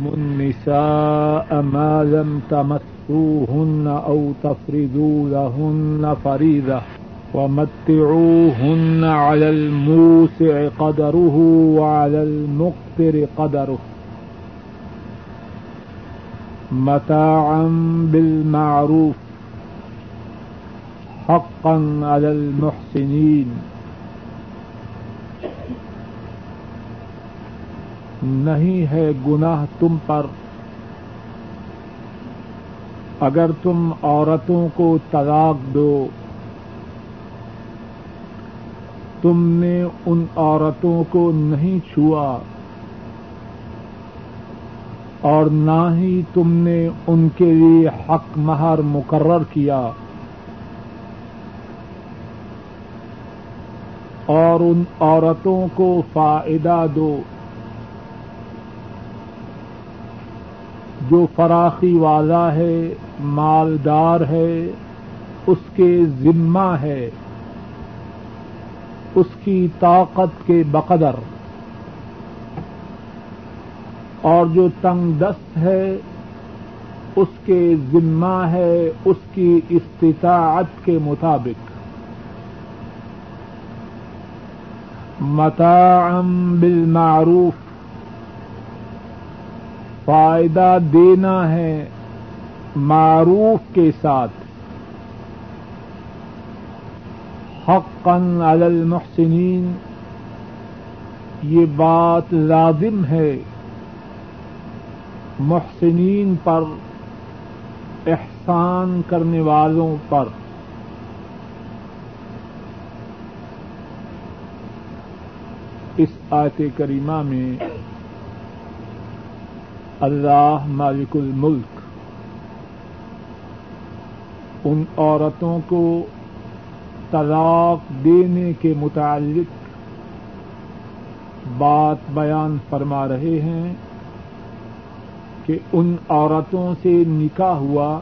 النساء ما لم تمسوهن أو تفردوا لهن فريضة ومتعوهن على الموسع قدره وعلى المقتر قدره متاعا بالمعروف حقا على المحسنين نہیں ہے گناہ تم پر۔ اگر تم عورتوں کو طلاق دو، تم نے ان عورتوں کو نہیں چھوا اور نہ ہی تم نے ان کے لیے حق مہر مقرر کیا۔ اور ان عورتوں کو فائدہ دو۔ جو فراخی والا ہے، مالدار ہے، اس کے ذمہ ہے، اس کی طاقت کے بقدر۔ اور جو تنگ دست ہے، اس کے ذمہ ہے، اس کی استطاعت کے مطابق۔ متاعم بالمعروف فائدہ دینا ہے معروف کے ساتھ۔ حقا علی المحسنین، یہ بات لازم ہے۔ محسنین پر، احسان کرنے والوں پر۔ اس آیت کریمہ میں اللہ مالک الملک۔ ان عورتوں کو طلاق دینے کے متعلق بات بیان فرما رہے ہیں کہ ان عورتوں سے نکاح ہوا،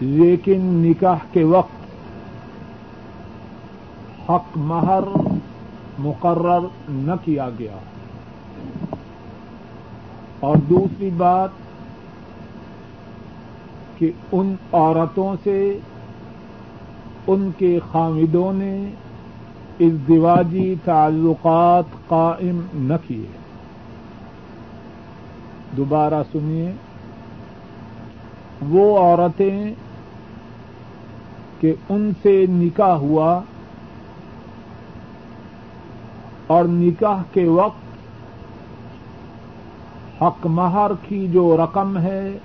لیکن نکاح کے وقت حق مہر مقرر نہ کیا گیا۔ اور دوسری بات کہ ان عورتوں سے ان کے خامدوں نے ازدواجی تعلقات قائم نہ کیے۔ دوبارہ سنیے۔ وہ عورتیں کہ ان سے نکاح ہوا اور نکاح کے وقت حق مہر کی جو رقم ہے،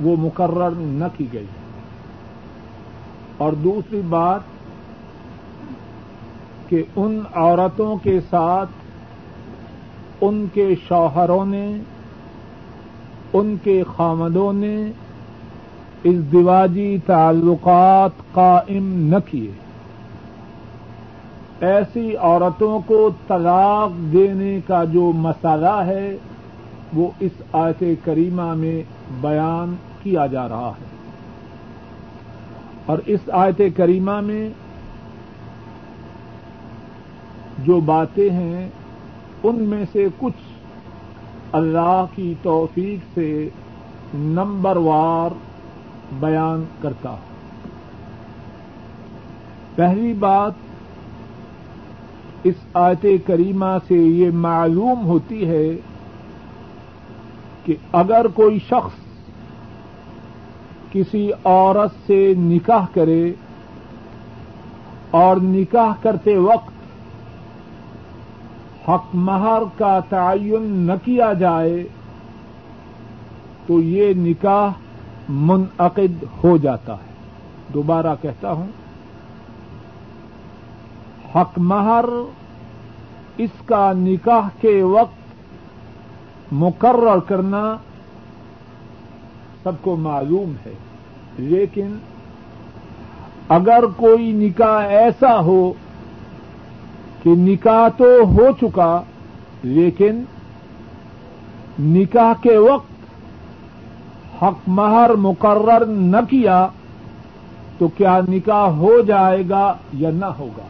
وہ مقرر نہ کی گئی۔ اور دوسری بات کہ ان عورتوں کے ساتھ ان کے شوہروں نے، ان کے خامدوں نے ازدواجی تعلقات قائم نہ کیے۔ ایسی عورتوں کو طلاق دینے کا جو مسئلہ ہے وہ اس آیت کریمہ میں بیان کیا جا رہا ہے۔ اور اس آیت کریمہ میں جو باتیں ہیں، ان میں سے کچھ اللہ کی توفیق سے نمبر وار بیان کرتا پہلی بات، اس آیت کریمہ سے یہ معلوم ہوتی ہے کہ اگر کوئی شخص کسی عورت سے نکاح کرے اور نکاح کرتے وقت حق مہر کا تعین نہ کیا جائے، تو یہ نکاح منعقد ہو جاتا ہے۔ دوبارہ کہتا ہوں، حق مہر اس کا نکاح کے وقت مقرر کرنا سب کو معلوم ہے۔ لیکن اگر کوئی نکاح ایسا ہو کہ نکاح تو ہو چکا، لیکن نکاح کے وقت حق مہر مقرر نہ کیا، تو کیا نکاح ہو جائے گا یا نہ ہوگا؟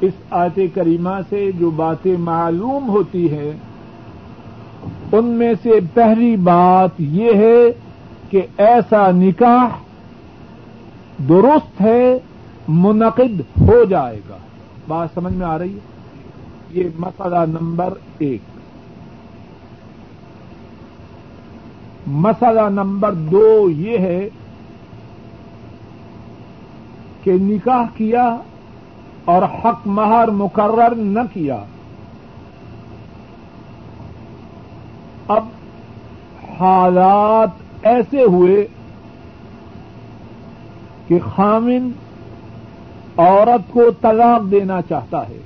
اس آیت کریمہ سے جو باتیں معلوم ہوتی ہیں ان میں سے پہلی بات یہ ہے کہ ایسا نکاح درست ہے، منعقد ہو جائے گا۔ بات سمجھ میں آ رہی ہے؟ یہ مسئلہ نمبر ایک۔ مسئلہ نمبر دو یہ ہے کہ نکاح کیا اور حق مہر مقرر نہ کیا اب حالات ایسے ہوئے کہ خامن عورت کو طلاق دینا چاہتا ہے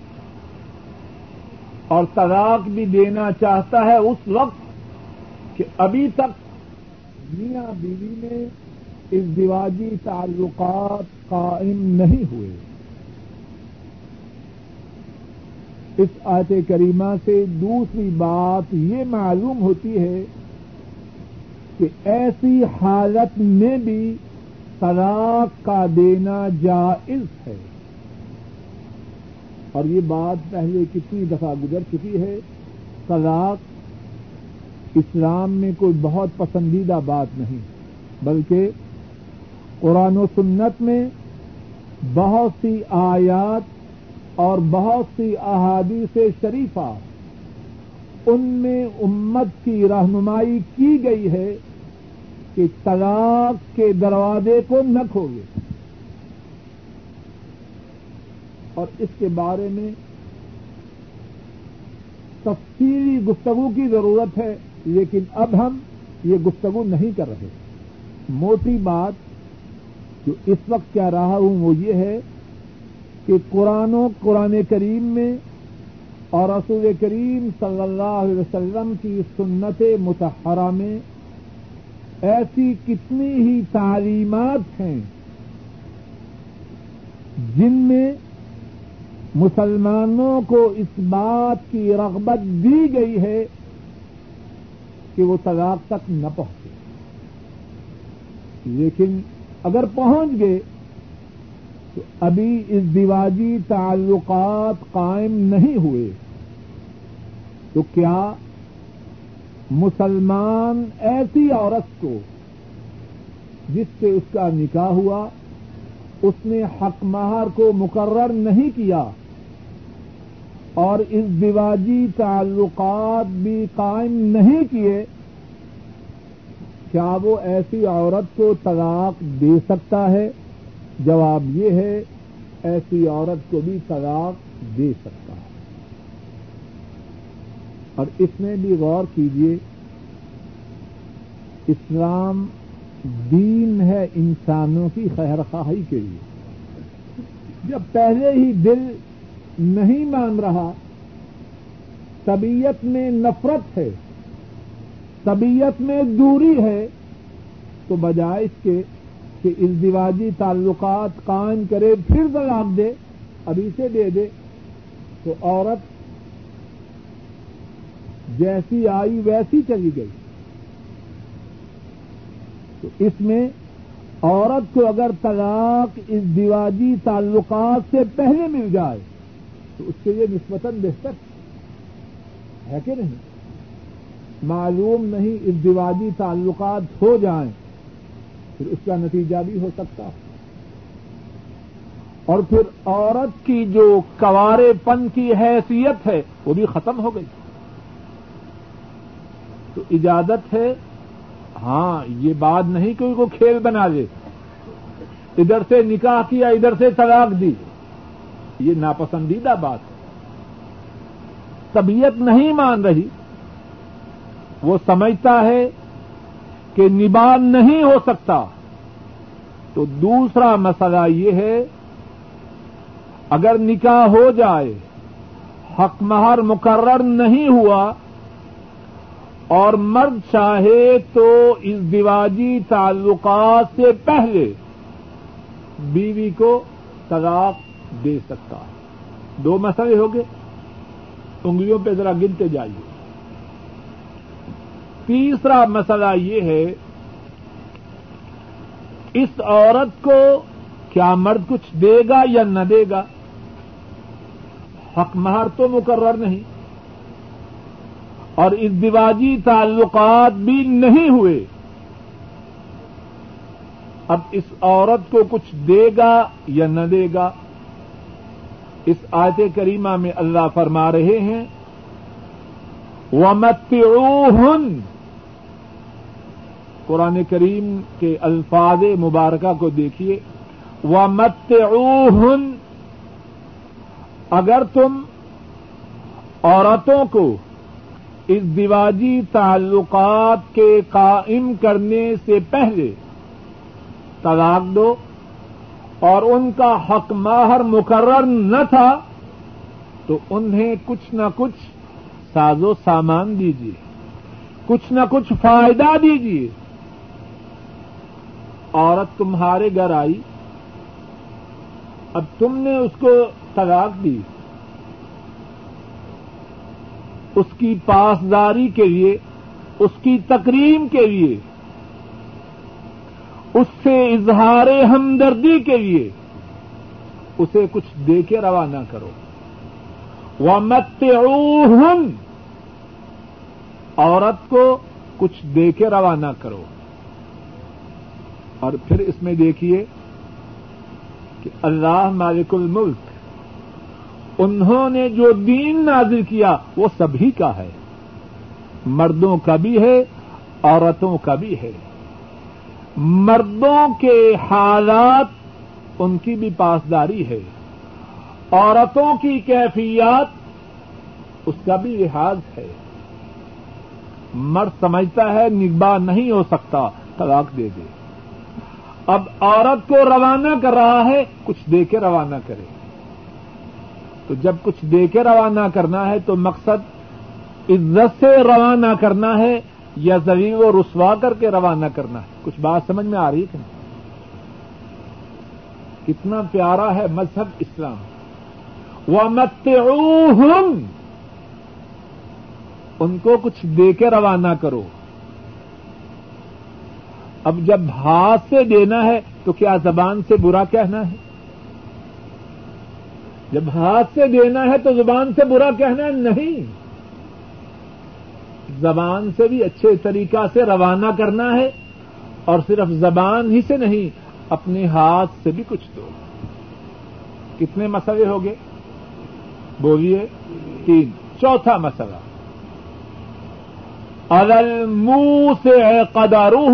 اور طلاق بھی دینا چاہتا ہے اس وقت کہ ابھی تک میاں بیوی میں اس دیواجی تعلقات قائم نہیں ہوئے۔ اس آیت کریمہ سے دوسری بات یہ معلوم ہوتی ہے کہ ایسی حالت میں بھی طلاق کا دینا جائز ہے۔ اور یہ بات پہلے کتنی دفعہ گزر چکی ہے۔ طلاق اسلام میں کوئی بہت پسندیدہ بات نہیں، بلکہ قرآن و سنت میں بہت سی آیات اور بہت سی احادیث شریفہ ان میں امت کی رہنمائی کی گئی ہے۔ کہ طلاق کے دروازے کو نہ کھولے۔ اور اس کے بارے میں تفصیلی گفتگو کی ضرورت ہے، لیکن اب ہم یہ گفتگو نہیں کر رہے۔ موٹی بات جو اس وقت کیا رہا ہوں وہ یہ ہے کہ قرآن و قرآن کریم میں اور رسول کریم صلی اللہ علیہ وسلم کی سنت متحرہ میں ایسی کتنی ہی تعلیمات ہیں جن میں مسلمانوں کو اس بات کی رغبت دی گئی ہے کہ وہ طلاق تک نہ پہنچے۔ لیکن اگر پہنچ گئے تو ابھی اس دیواجی تعلقات قائم نہیں ہوئے تو کیا مسلمان ایسی عورت کو جس سے اس کا نکاح ہوا، اس نے حق مہار کو مقرر نہیں کیا اور اس دیواجی تعلقات بھی قائم نہیں کیے، کیا وہ ایسی عورت کو طلاق دے سکتا ہے؟ جواب یہ ہے، ایسی عورت کو بھی طلاق دے سکتا ہے۔ اور اس میں بھی غور کیجیے اسلام دین ہے انسانوں کی خیر خواہی کے لیے۔ جب پہلے ہی دل نہیں مان رہا، طبیعت میں نفرت ہے، طبیعت میں دوری ہے، تو بجائے اس کے کہ ازدواجی تعلقات قائم کرے، پھر طلاق دے، ابھی سے دے دے، تو عورت جیسی آئی ویسی چلی گئی۔ تو اس میں عورت کو اگر طلاق اس دیواجی تعلقات سے پہلے مل جائے، تو اس کے لیے نسبتاً بہتر ہے کہ نہیں؟ معلوم نہیں اس دیواجی تعلقات ہو جائیں، پھر اس کا نتیجہ بھی ہو سکتا اور پھر عورت کی جو کوارے پن کی حیثیت ہے، وہ بھی ختم ہو گئی۔ تو اجازت ہے ہاں یہ بات نہیں کہ کو کھیل بنا لے ادھر سے نکاح کیا، ادھر سے طلاق دی۔ یہ ناپسندیدہ بات ہے۔ طبیعت نہیں مان رہی۔ وہ سمجھتا ہے کہ نبان نہیں ہو سکتا۔ تو دوسرا مسئلہ یہ ہے، اگر نکاح ہو جائے، حق مہر مقرر نہیں ہوا اور مرد چاہے تو اس دیواجی تعلقات سے پہلے بیوی کو طلاق دے سکتا ہے۔ دو مسئلے ہو گئے۔ انگلیوں پہ ذرا گنتے جائیے۔ تیسرا مسئلہ یہ ہے، اس عورت کو کیا مرد کچھ دے گا یا نہ دے گا؟ حق مہر تو مقرر نہیں۔ اور اس تعلقات بھی نہیں ہوئے۔ اب اس عورت کو کچھ دے گا یا نہ دے گا؟ اس آیت کریمہ میں اللہ فرما رہے ہیں وہ مت قرآن کریم کے الفاظ مبارکہ کو دیکھیے۔ وہ مت اگر تم عورتوں کو اس دیواجی تعلقات کے قائم کرنے سے پہلے طلاق دو اور ان کا حق ماہر مقرر نہ تھا تو انہیں کچھ نہ کچھ ساز و سامان دیجیے، کچھ نہ کچھ فائدہ دیجیے۔ عورت تمہارے گھر آئی، اب تم نے اس کو طلاق دی۔ اس کی پاسداری کے لیے، اس کی تقریم کے لیے، اس سے اظہار ہمدردی کے لیے، اسے کچھ دے کے روانہ کرو۔ وہ مت عورت کو کچھ دے کے روانہ کرو۔ اور پھر اس میں دیکھیے کہ اللہ مالک الملک انہوں نے جو دین نازل کیا وہ سبھی کا ہے۔ مردوں کا بھی ہے، عورتوں کا بھی ہے۔ مردوں کے حالات ان کی بھی پاسداری ہے۔ عورتوں کی کیفیات اس کا بھی لحاظ ہے۔ مرد سمجھتا ہے نگبا نہیں ہو سکتا، طلاق دے دے۔ اب عورت کو روانہ کر رہا ہے، کچھ دے کے روانہ کرے۔ تو جب کچھ دے کے روانہ کرنا ہے تو مقصد عزت سے روانہ کرنا ہے یا زمین و رسوا کر کے روانہ کرنا ہے۔ کچھ بات سمجھ میں آ رہی ہے کتنا پیارا ہے مذہب اسلام۔ وہ ان کو کچھ دے کے روانہ کرو۔ اب جب ہاتھ سے دینا ہے تو کیا زبان سے برا کہنا ہے؟ جب ہاتھ سے دینا ہے تو زبان سے برا کہنا ہے نہیں۔ زبان سے بھی اچھے طریقہ سے روانہ کرنا ہے اور صرف زبان ہی سے نہیں، اپنے ہاتھ سے بھی کچھ دو کتنے مسئلے ہو گئے؟ بولیے، تین۔ چوتھا مسئلہ۔ الل منہ سے قدارو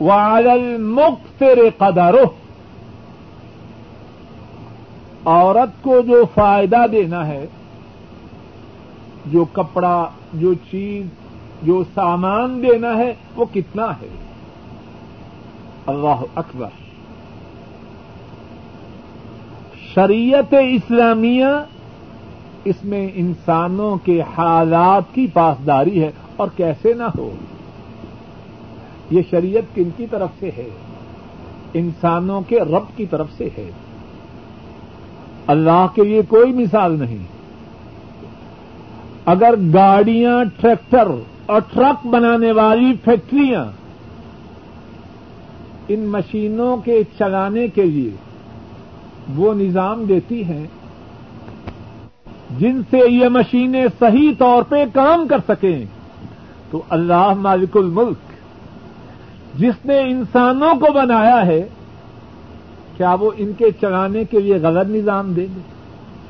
وعلى المقتر قدره عورت کو جو فائدہ دینا ہے، جو کپڑا، جو چیز، جو سامان دینا ہے، وہ کتنا ہے؟ اللہ اکبر۔ شریعت اسلامیہ اس میں انسانوں کے حالات کی پاسداری ہے، اور کیسے نہ ہو۔ یہ شریعت کن کی طرف سے ہے؟ انسانوں کے رب کی طرف سے ہے۔ اللہ کے لیے کوئی مثال نہیں۔ اگر گاڑیاں، ٹریکٹر اور ٹرک بنانے والی فیکٹریاں ان مشینوں کے چلانے کے لیے وہ نظام دیتی ہیں جن سے یہ مشینیں صحیح طور پہ کام کر سکیں، تو اللہ مالک الملک جس نے انسانوں کو بنایا ہے کیا وہ ان کے چلانے کے لیے غلط نظام دیں گے؟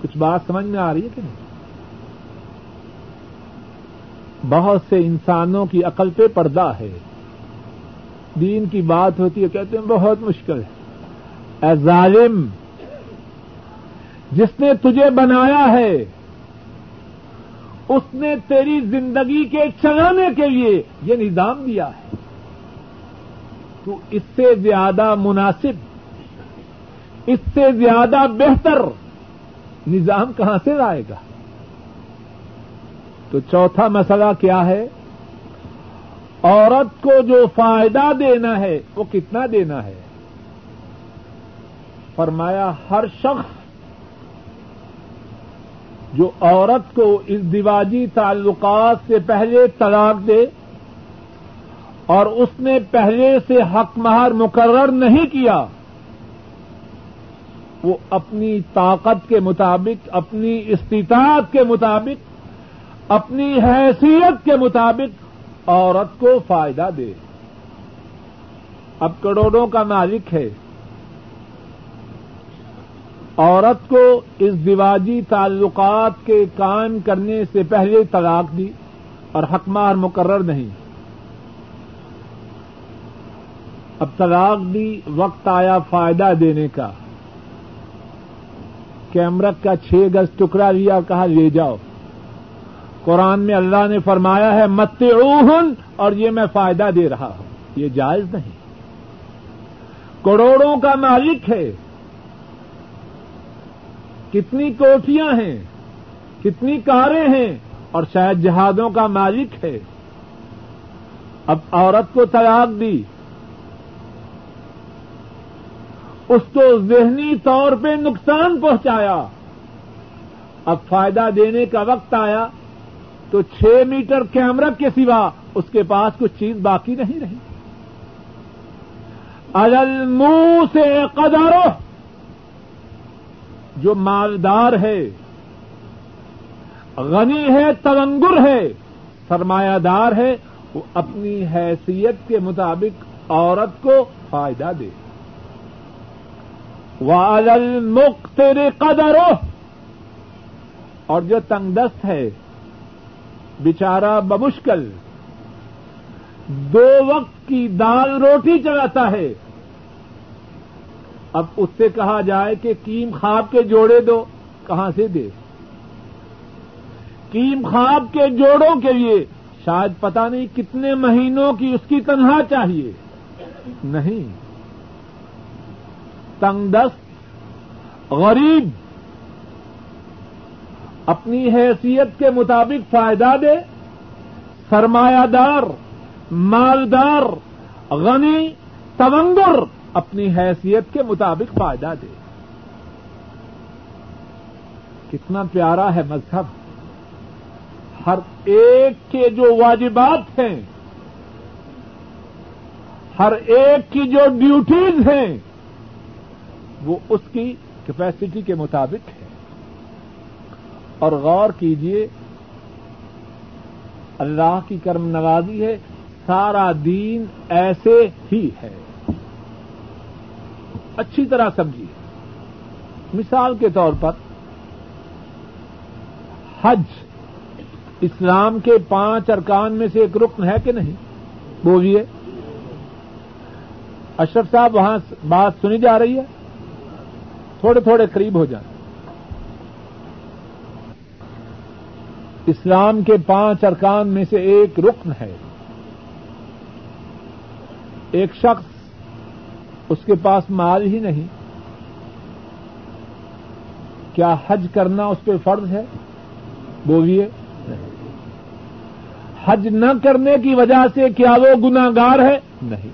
کچھ بات سمجھ میں آ رہی ہے کہ نہیں؟ بہت سے انسانوں کی عقل پہ پردہ ہے۔ دین کی بات ہوتی ہے، کہتے ہیں بہت مشکل ہے۔ اے ظالم، جس نے تجھے بنایا ہے، اس نے تیری زندگی کے چلانے کے لیے یہ نظام دیا ہے۔ تو اس سے زیادہ مناسب اس سے زیادہ بہتر نظام کہاں سے آئے گا؟ تو چوتھا مسئلہ کیا ہے؟ عورت کو جو فائدہ دینا ہے، وہ کتنا دینا ہے؟ فرمایا، ہر شخص جو عورت کو اس دیواجی تعلقات سے پہلے طلاق دے اور اس نے پہلے سے حق مہر مقرر نہیں کیا وہ اپنی طاقت کے مطابق، اپنی استطاعت کے مطابق، اپنی حیثیت کے مطابق عورت کو فائدہ دے۔ اب کروڑوں کا مالک ہے۔ عورت کو اس دیواجی تعلقات کے قائم کرنے سے پہلے طلاق دی اور حق مار مقرر نہیں۔ اب طلاق دی، وقت آیا فائدہ دینے کا۔ کیمرک کا چھ گز ٹکڑا لیا، کہا، لے جاؤ۔ قرآن میں اللہ نے فرمایا ہے مت اور یہ میں فائدہ دے رہا ہوں۔ یہ جائز نہیں۔ کروڑوں کا مالک ہے۔ کتنی کوٹیاں ہیں، کتنی کاریں ہیں، اور شاید جہازوں کا مالک ہے۔ اب عورت کو طلاق دی۔ اس کو ذہنی طور پہ نقصان پہنچایا۔ اب فائدہ دینے کا وقت آیا تو چھ میٹر کیمرہ کے سوا اس کے پاس کچھ چیز باقی نہیں رہی۔ اجل منہ سے قدرو، جو مالدار ہے، غنی ہے، تلنگر ہے، سرمایہ دار ہے، وہ اپنی حیثیت کے مطابق عورت کو فائدہ دے۔ والل مختر قدر اور جو تنگ دست ہے بچارہ بمشکل، دو وقت کی دال روٹی چلاتا ہے۔ اب اس سے کہا جائے کہ کیم خواب کے جوڑے دو، کہاں سے دے؟ کیم خواب کے جوڑوں کے لیے شاید پتا نہیں کتنے مہینوں کی اس کی تنہا چاہیے۔ نہیں۔ تنگ دست، غریب، اپنی حیثیت کے مطابق فائدہ دے، سرمایہ دار، مالدار، غنی، تونگر، اپنی حیثیت کے مطابق فائدہ دے۔ کتنا پیارا ہے مذہب۔ ہر ایک کے جو واجبات ہیں، ہر ایک کی جو ڈیوٹیز ہیں وہ اس کی کیپیسٹی کے مطابق ہے۔ اور غور کیجیے اللہ کی کرم نوازی ہے، سارا دین ایسے ہی ہے۔ اچھی طرح سمجھیے۔ مثال کے طور پر، حج اسلام کے پانچ ارکان میں سے ایک رکن ہے کہ نہیں؟ بولیے۔ اشرف صاحب، وہاں بات سنی جا رہی ہے؟ تھوڑے تھوڑے قریب ہو جائیں اسلام کے پانچ ارکان میں سے ایک رکن ہے۔ ایک شخص اس کے پاس مال ہی نہیں۔ کیا حج کرنا اس پہ فرض ہے؟ بولیے۔ حج نہ کرنے کی وجہ سے کیا وہ گناگار ہے؟ نہیں۔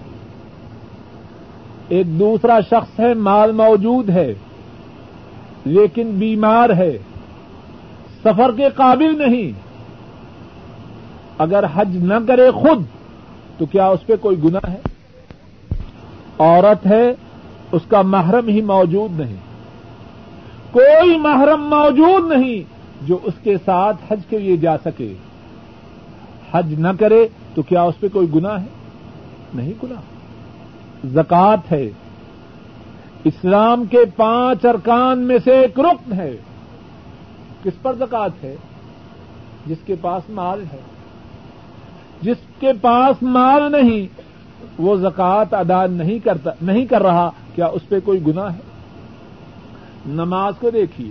ایک دوسرا شخص ہے، مال موجود ہے۔ لیکن بیمار ہے، سفر کے قابل نہیں۔ اگر حج نہ کرے خود، تو کیا اس پہ کوئی گنا ہے؟ عورت ہے، اس کا محرم ہی موجود نہیں۔ کوئی محرم موجود نہیں جو اس کے ساتھ حج کے لیے جا سکے۔ حج نہ کرے تو کیا اس پہ کوئی گنا ہے؟ نہیں گنا زکات ہے۔ اسلام کے پانچ ارکان میں سے ایک رکن ہے۔ کس پر زکات ہے؟ جس کے پاس مال ہے۔ جس کے پاس مال نہیں، وہ زکات ادا نہیں کرتا، نہیں کر رہا، کیا اس پہ کوئی گنا ہے؟ نماز کو دیکھیے۔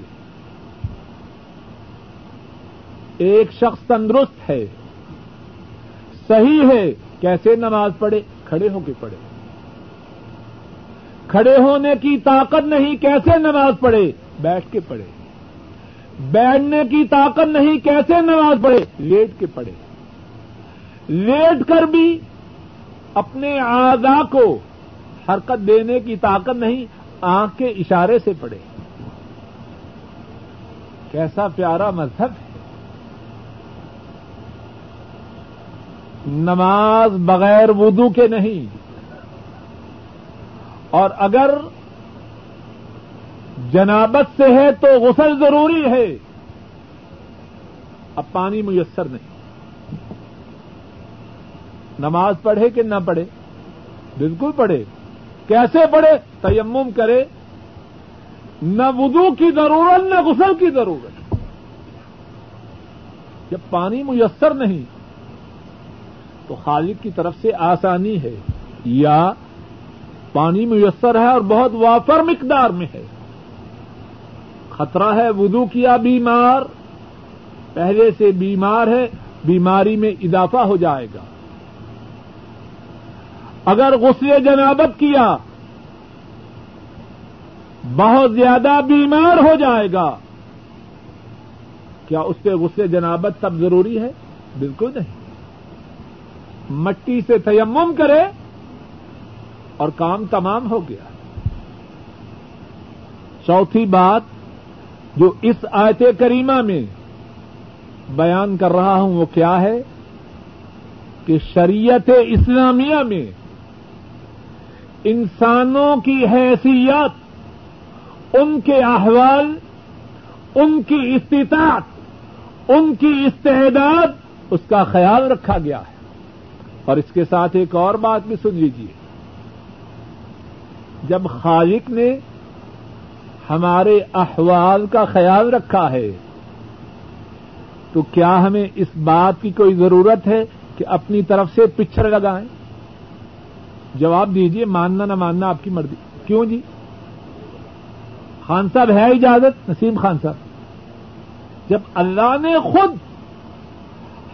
ایک شخص تندرست ہے، صحیح ہے، کیسے نماز پڑھے؟ کھڑے ہو کے پڑھے۔ کھڑے ہونے کی طاقت نہیں، کیسے نماز پڑھے؟ بیٹھ کے پڑھے۔ بیٹھنے کی طاقت نہیں، کیسے نماز پڑھے؟ لیٹ کے پڑھے۔ لیٹ کر بھی اپنے آزا کو حرکت دینے کی طاقت نہیں، آنکھ کے اشارے سے پڑھے۔ کیسا پیارا مذہب ہے۔ نماز بغیر وضو کے نہیں۔ اور اگر جنابت سے ہے تو غسل ضروری ہے۔ اب پانی میسر نہیں۔ نماز پڑھے کہ نہ پڑھے؟ بالکل پڑھے۔ کیسے پڑھے؟ تیمم کرے۔ نہ وضو کی ضرورت، نہ غسل کی ضرورت۔ جب پانی میسر نہیں، تو خالق کی طرف سے آسانی ہے۔ یا پانی میسر ہے اور بہت وافر مقدار میں ہے۔ خطرہ ہے وضو کیا بیمار۔ پہلے سے بیمار ہے، بیماری میں اضافہ ہو جائے گا۔ اگر غسل جنابت کیا، بہت زیادہ بیمار ہو جائے گا۔ کیا اس پہ غسل جنابت تب ضروری ہے؟ بالکل نہیں۔ مٹی سے تیمم کرے اور کام تمام ہو گیا۔ چوتھی بات جو اس آیت کریمہ میں بیان کر رہا ہوں وہ کیا ہے؟ کہ شریعت اسلامیہ میں انسانوں کی حیثیت، ان کے احوال، ان کی استطاعت، ان کی استعداد، اس کا خیال رکھا گیا ہے۔ اور اس کے ساتھ ایک اور بات بھی سن لیجیے جب خالق نے ہمارے احوال کا خیال رکھا ہے، تو کیا ہمیں اس بات کی کوئی ضرورت ہے کہ اپنی طرف سے پچھڑ لگائیں؟ جواب دیجیے ماننا نہ ماننا آپ کی مرضی۔ کیوں جی؟ خان صاحب ہے اجازت؟ نسیم خان صاحب۔ جب اللہ نے خود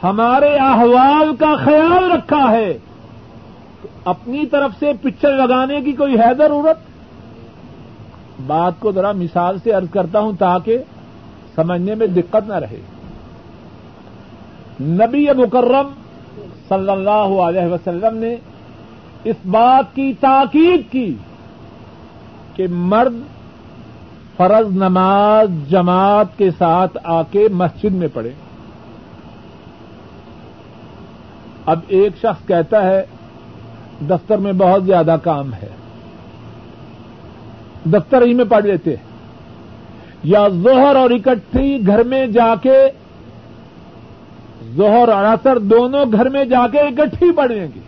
ہمارے احوال کا خیال رکھا ہے اپنی طرف سے پکچر لگانے کی کوئی ہے ضرورت؟ بات کو ذرا مثال سے ارض کرتا ہوں تاکہ سمجھنے میں دقت نہ رہے۔ نبی مکرم صلی اللہ علیہ وسلم نے اس بات کی تاکید کی کہ مرد فرض نماز جماعت کے ساتھ آ کے مسجد میں پڑھے۔ اب ایک شخص کہتا ہے دفتر میں بہت زیادہ کام ہے۔ دفتر ہی میں پڑھ لیتے۔ یا زہر اور اکٹھی گھر میں جا کے زہر اور اثر دونوں گھر میں جا کے اکٹھی پڑھیں گے۔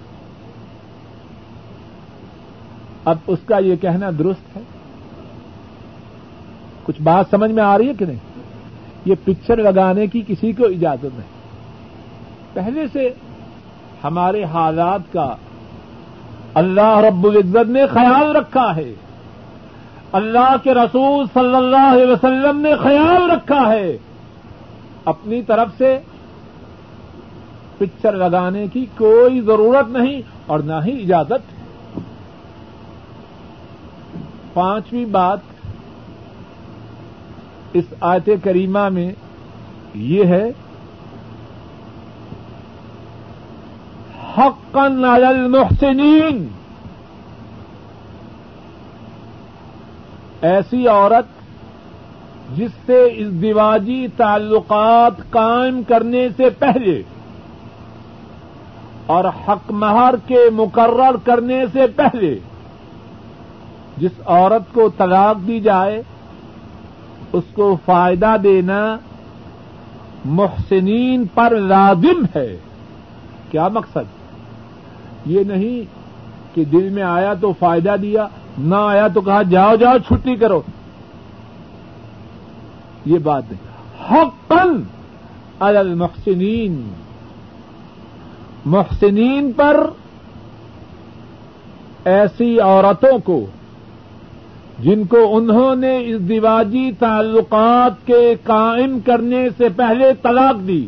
اب اس کا یہ کہنا درست ہے؟ کچھ بات سمجھ میں آ رہی ہے کہ نہیں؟ یہ پکچر لگانے کی کسی کو اجازت نہیں۔ پہلے سے ہمارے حالات کا اللہ رب العزت نے خیال رکھا ہے۔ اللہ کے رسول صلی اللہ علیہ وسلم نے خیال رکھا ہے۔ اپنی طرف سے پکچر لگانے کی کوئی ضرورت نہیں اور نہ ہی اجازت۔ پانچویں بات اس آیت کریمہ میں یہ ہے حقا علی المحسنین ایسی عورت جس سے ازدواجی تعلقات قائم کرنے سے پہلے اور حق مہر کے مقرر کرنے سے پہلے جس عورت کو طلاق دی جائے، اس کو فائدہ دینا محسنین پر لازم ہے۔ کیا مقصد؟ یہ نہیں کہ دل میں آیا تو فائدہ دیا، نہ آیا تو کہا جاؤ جاؤ، چھٹی کرو۔ یہ بات نہیں حقن المحسنین۔ محسنین پر ایسی عورتوں کو، جن کو انہوں نے اس دیواجی تعلقات کے قائم کرنے سے پہلے طلاق دی۔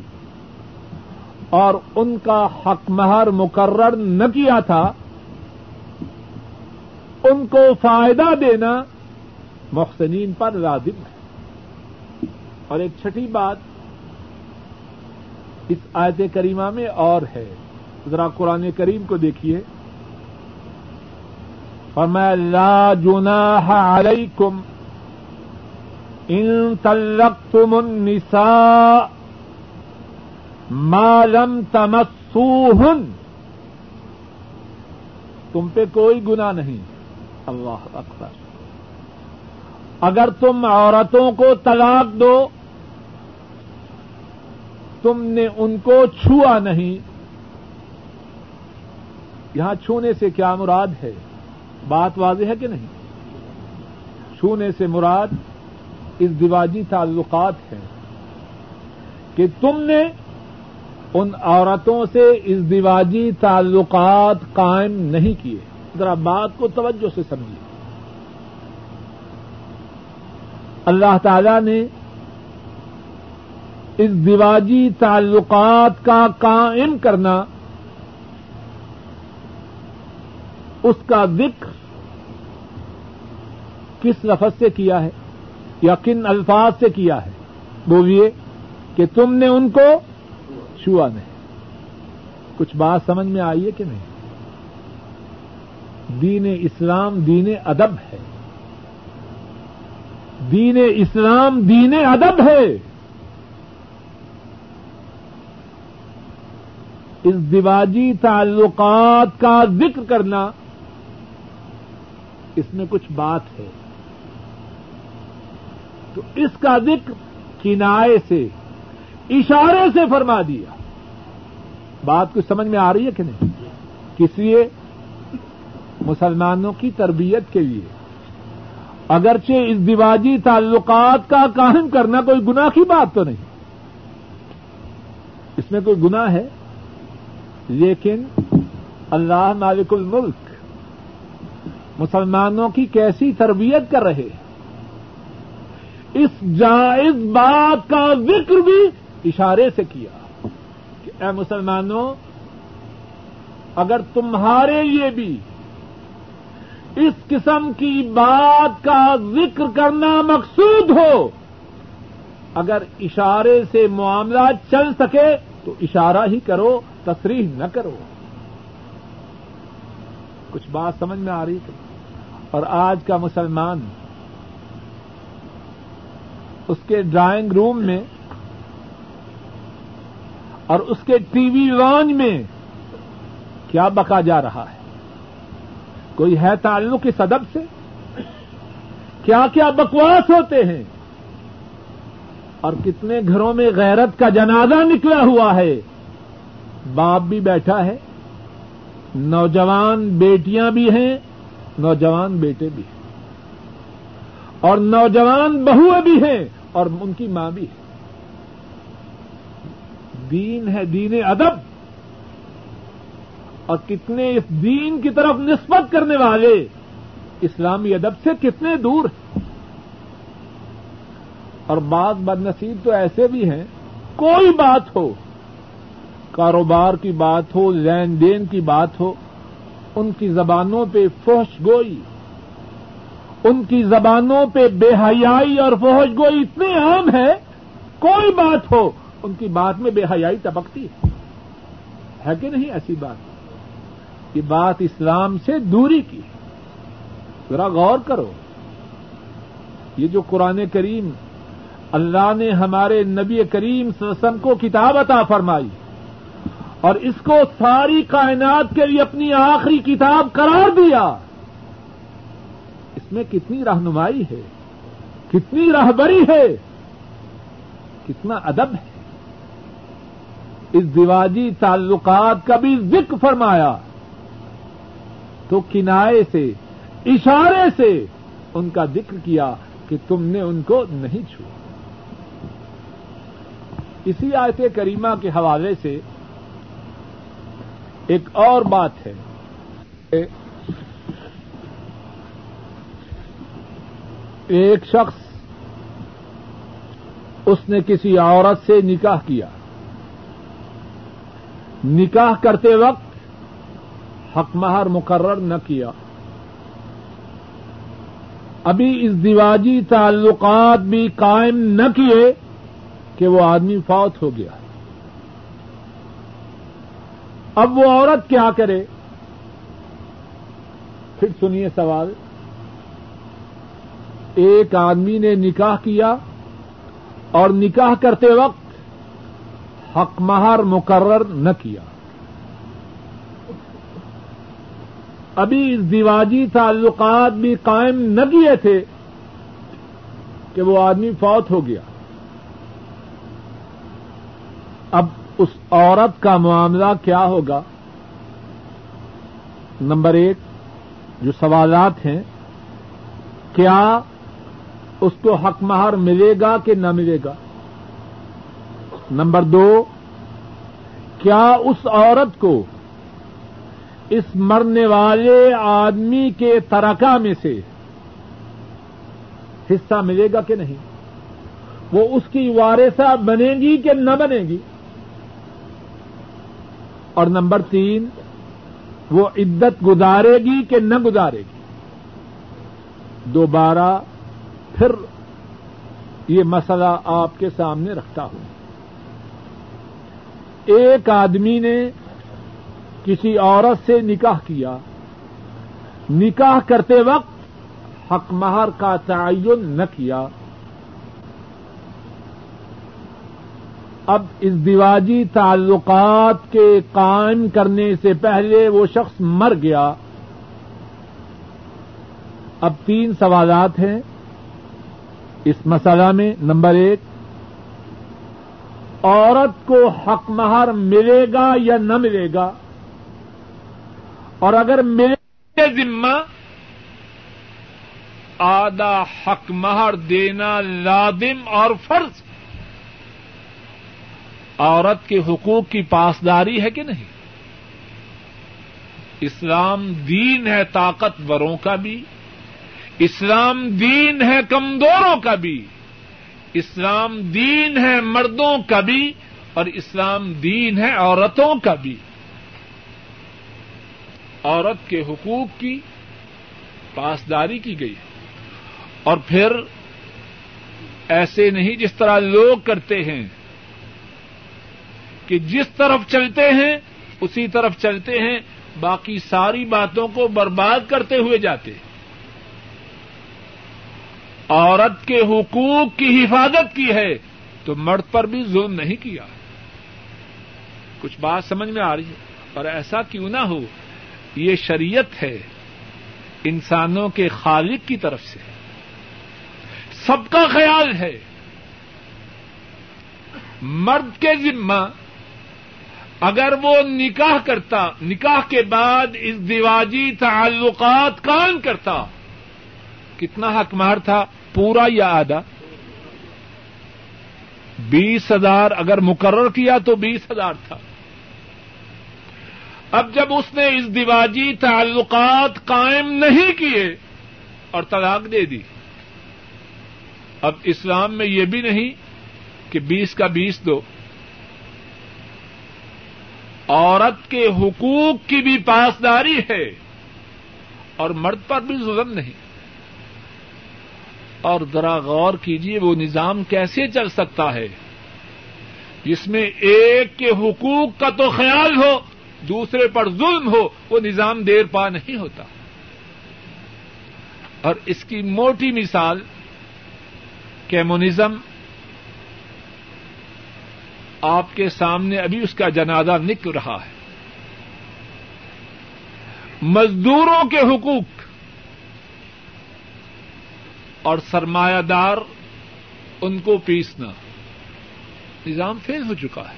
اور ان کا حق مہر مقرر نہ کیا تھا، ان کو فائدہ دینا محسنین پر لازم ہے۔ اور ایک چھٹی بات اس آیت کریمہ میں اور ہے۔ ذرا قرآن کریم کو دیکھیے۔ اور میں لا جناح علیکم ان طلقتم النساء مالم تمسوہن تم پہ کوئی گنا نہیں۔ اللہ اکبر۔ اگر تم عورتوں کو طلاق دو، تم نے ان کو چھوا نہیں۔ یہاں چھونے سے کیا مراد ہے؟ بات واضح ہے کہ نہیں؟ چھونے سے مراد اس دیواجی تعلقات ہیں کہ تم نے ان عورتوں سے اس تعلقات قائم نہیں کیے۔ ذرا بات کو توجہ سے سمجھیے۔ اللہ تعالی نے اس تعلقات کا قائم کرنا، اس کا ذکر کس لفظ سے کیا ہے یا کن الفاظ سے کیا ہے؟ بولیے کہ تم نے ان کو چھوا نہیں کچھ بات سمجھ میں آئی ہے کہ نہیں؟ دین اسلام دین ادب ہے۔ دین اسلام دین ادب ہے۔ اس دیواجی تعلقات کا ذکر کرنا اس میں کچھ بات ہے۔ تو اس کا ذکر کنائے سے، اشارے سے فرما دیا۔ بات کچھ سمجھ میں آ رہی ہے کہ نہیں؟ کس لیے؟ مسلمانوں کی تربیت کے لیے۔ اگرچہ اس دیواجی تعلقات کا قائم کرنا کوئی گناہ کی بات تو نہیں۔ اس میں کوئی گناہ ہے؟ لیکن اللہ مالک الملک مسلمانوں کی کیسی تربیت کر رہے اس جائز بات کا ذکر بھی اشارے سے کیا۔ اے مسلمانوں، اگر تمہارے لیے بھی اس قسم کی بات کا ذکر کرنا مقصود ہو، اگر اشارے سے معاملہ چل سکے تو اشارہ ہی کرو، تصریح نہ کرو۔ کچھ بات سمجھ میں آ رہی تھی۔ اور آج کا مسلمان، اس کے ڈرائنگ روم میں اور اس کے ٹی وی لانچ میں کیا بکا جا رہا ہے؟ کوئی ہے تعلق اس ادب سے؟ کیا کیا بکواس ہوتے ہیں؟ اور کتنے گھروں میں غیرت کا جنازہ نکلا ہوا ہے؟ باپ بھی بیٹھا ہے، نوجوان بیٹیاں بھی ہیں، نوجوان بیٹے بھی ہیں، اور نوجوان بہویں بھی ہیں، اور ان کی ماں بھی ہے۔ دین ہے دین ادب اور کتنے اس دین کی طرف نسبت کرنے والے اسلامی ادب سے کتنے دور ہیں؟ اور بعض بد نصیب تو ایسے بھی ہیں، کوئی بات ہو، کاروبار کی بات ہو، لین دین کی بات ہو، ان کی زبانوں پہ فوش گوئی، ان کی زبانوں پہ بے حیائی اور فوج گوئی اتنے عام ہے کوئی بات ہو ان کی بات میں بے حیائی ٹپکتی ہے۔ کہ نہیں ایسی بات؟ یہ بات اسلام سے دوری کی۔ ذرا غور کرو۔ یہ جو قرآن کریم اللہ نے ہمارے نبی کریم سسم کو کتاب عطا فرمائی اور اس کو ساری کائنات کے لیے اپنی آخری کتاب قرار دیا، اس میں کتنی رہنمائی ہے، کتنی راہبری ہے، کتنا ادب ہے۔ اس دیواجی تعلقات کا بھی ذکر فرمایا تو کنائے سے، اشارے سے ان کا ذکر کیا کہ تم نے ان کو نہیں چھو اسی آیت کریمہ کے حوالے سے ایک اور بات ہے۔ ایک شخص، اس نے کسی عورت سے نکاح کیا۔ نکاح کرتے وقت حق مہر مقرر نہ کیا۔ ابھی اس دیواجی تعلقات بھی قائم نہ کیے کہ وہ آدمی فوت ہو گیا۔ اب وہ عورت کیا کرے؟ پھر سنیے سوال۔ ایک آدمی نے نکاح کیا اور نکاح کرتے وقت حق مہر مقرر نہ کیا۔ ابھی اس دیواجی تعلقات بھی قائم نہ کیے تھے کہ وہ آدمی فوت ہو گیا۔ اب اس عورت کا معاملہ کیا ہوگا؟ نمبر ایک، جو سوالات ہیں، کیا اس کو حق مہر ملے گا کہ نہ ملے گا؟ نمبر دو، کیا اس عورت کو اس مرنے والے آدمی کے ترکا میں سے حصہ ملے گا کہ نہیں؟ وہ اس کی وارثہ بنے گی کہ نہ بنے گی؟ اور نمبر تین، وہ عدت گزارے گی کہ نہ گزارے گی؟ دوبارہ پھر یہ مسئلہ آپ کے سامنے رکھتا ہوں۔ ایک آدمی نے کسی عورت سے نکاح کیا۔ نکاح کرتے وقت حق مہر کا تعین نہ کیا۔ اب اس دیواجی تعلقات کے قائم کرنے سے پہلے وہ شخص مر گیا۔ اب تین سوالات ہیں۔ اس مسئلہ میں نمبر ایک عورت کو حق مہر ملے گا یا نہ ملے گا؟ اور اگر ملے ذمہ آدھا حق مہر دینا لادم اور فرض، عورت کے حقوق کی پاسداری ہے کہ نہیں؟ اسلام دین ہے طاقتوروں کا بھی، اسلام دین ہے کمزوروں کا بھی۔ اسلام دین ہے مردوں کا بھی اور اسلام دین ہے عورتوں کا بھی۔ عورت کے حقوق کی پاسداری کی گئی۔ اور پھر ایسے نہیں جس طرح لوگ کرتے ہیں کہ جس طرف چلتے ہیں، اسی طرف چلتے ہیں، باقی ساری باتوں کو برباد کرتے ہوئے جاتے۔ ہیں عورت کے حقوق کی حفاظت کی ہے تو مرد پر بھی ظلم نہیں کیا۔ کچھ بات سمجھ میں آ رہی ہے اور ایسا کیوں نہ ہو؟ یہ شریعت ہے انسانوں کے خالق کی طرف سے۔ سب کا خیال ہے، مرد کے ذمہ اگر وہ نکاح کرتا، نکاح کے بعد اس دیواجی تعلقات کام کرتا کتنا حق مار تھا، پورا یا آدھا بیس ہزار اگر مقرر کیا تو بیس ہزار تھا۔ اب جب اس نے اس دیواجی تعلقات قائم نہیں کیے اور طلاق دے دی، اب اسلام میں یہ بھی نہیں کہ بیس کا بیس دو۔ عورت کے حقوق کی بھی پاسداری ہے اور مرد پر بھی ظلم نہیں۔ اور ذرا غور کیجیے وہ نظام کیسے چل سکتا ہے۔ جس میں ایک کے حقوق کا تو خیال ہو، دوسرے پر ظلم ہو، وہ نظام دیر پا نہیں ہوتا۔ اور اس کی موٹی مثال کیمونزم۔ آپ کے سامنے ابھی اس کا جنازہ نکل رہا ہے۔ مزدوروں کے حقوق اور سرمایہ دار ان کو پیسنا۔ نظام فیل ہو چکا ہے۔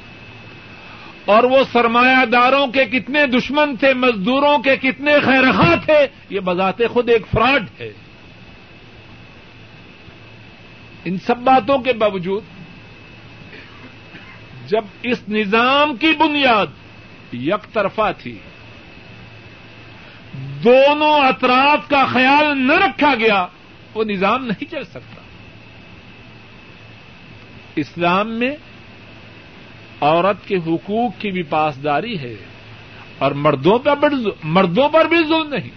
اور وہ سرمایہ داروں کے کتنے دشمن تھے، مزدوروں کے کتنے خیرخواہ تھے، یہ بذات خود ایک فراڈ ہے۔ ان سب باتوں کے باوجود، جب اس نظام کی بنیاد یک طرفہ تھی، دونوں اطراف کا خیال نہ رکھا گیا وہ نظام نہیں چل سکتا۔ اسلام میں عورت کے حقوق کی بھی پاسداری ہے اور مردوں پر مردوں پر بھی ظلم نہیں۔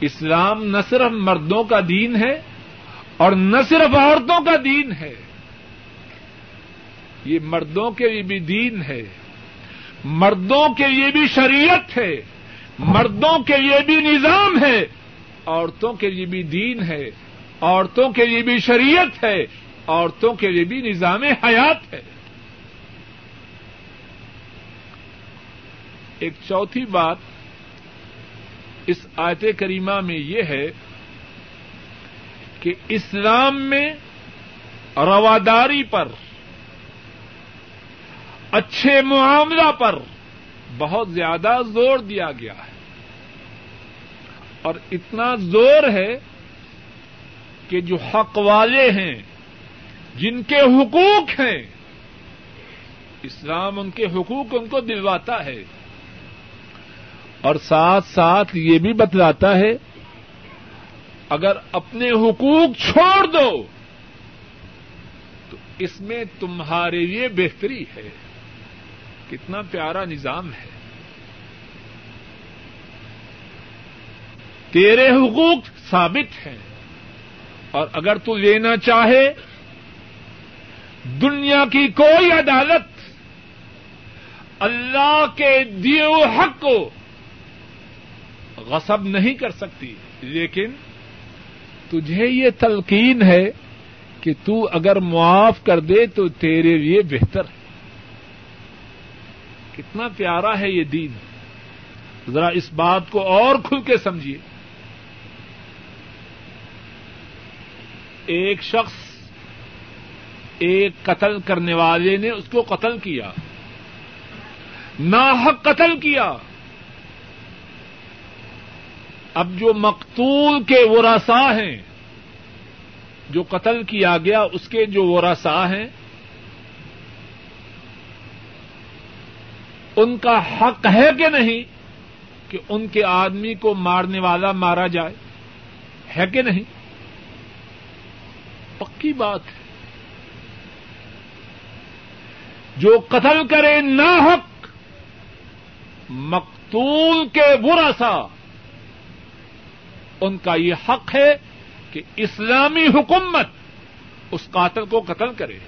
اسلام نہ صرف مردوں کا دین ہے اور نہ صرف عورتوں کا دین ہے۔ یہ مردوں کے لیے بھی دین ہے۔ مردوں کے لیے بھی شریعت ہے۔ مردوں کے لیے بھی نظام ہے۔ عورتوں کے لیے بھی دین ہے، عورتوں کے لیے بھی شریعت ہے، عورتوں کے لیے بھی نظام حیات ہے۔ ایک چوتھی بات اس آیت کریمہ میں یہ ہے کہ اسلام میں رواداری پر، اچھے معاملہ پر بہت زیادہ زور دیا گیا ہے۔ اور اتنا زور ہے کہ جو حق والے ہیں، جن کے حقوق ہیں، اسلام ان کے حقوق ان کو دلواتا ہے۔ اور ساتھ ساتھ یہ بھی بتلاتا ہے، اگر اپنے حقوق چھوڑ دو، تو اس میں تمہارے لیے بہتری ہے۔ کتنا پیارا نظام ہے۔ تیرے حقوق ثابت ہیں۔ اور اگر تو لینا چاہے، دنیا کی کوئی عدالت اللہ کے دیو حق کو غصب نہیں کر سکتی۔ لیکن تجھے یہ تلقین ہے کہ تو اگر معاف کر دے تو تیرے لیے بہتر ہے۔ کتنا پیارا ہے یہ دین۔ ذرا اس بات کو اور کھل کے سمجھیے۔ ایک شخص ایک قتل کرنے والے نے اس کو قتل کیا ناحق قتل کیا اب جو مقتول کے ورسا ہیں، جو قتل کیا گیا، اس کے جو ورسا ہیں، ان کا حق ہے کہ نہیں کہ ان کے آدمی کو مارنے والا مارا جائے؟ ہے کہ نہیں؟ پکی بات ہے۔ جو قتل کرے نہ حق مقتول کے براسا ان کا یہ حق ہے کہ اسلامی حکومت اس قاتل کو قتل کرے۔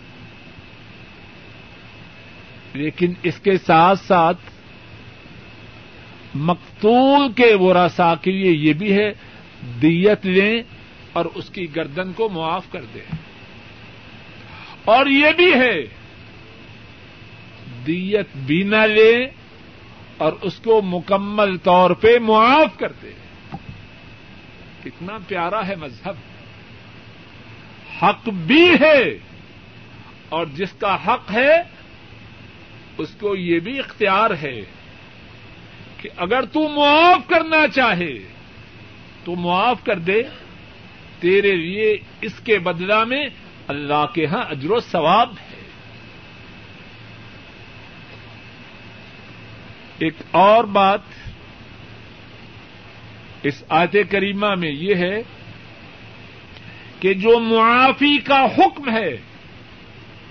لیکن اس کے ساتھ ساتھ مقتول کے وراسا کے لیے یہ بھی ہے، دیت لیں اور اس کی گردن کو معاف کر دیں اور یہ بھی ہے، دیت بھی نہ لیں اور اس کو مکمل طور پہ معاف کر دیں کتنا پیارا ہے مذہب۔ حق بھی ہے اور جس کا حق ہے، اس کو یہ بھی اختیار ہے کہ اگر تو معاف کرنا چاہے، تو معاف کر دے۔ تیرے لیے اس کے بدلا میں اللہ کے ہاں اجر و ثواب ہے۔ ایک اور بات اس آیت کریمہ میں یہ ہے کہ جو معافی کا حکم ہے،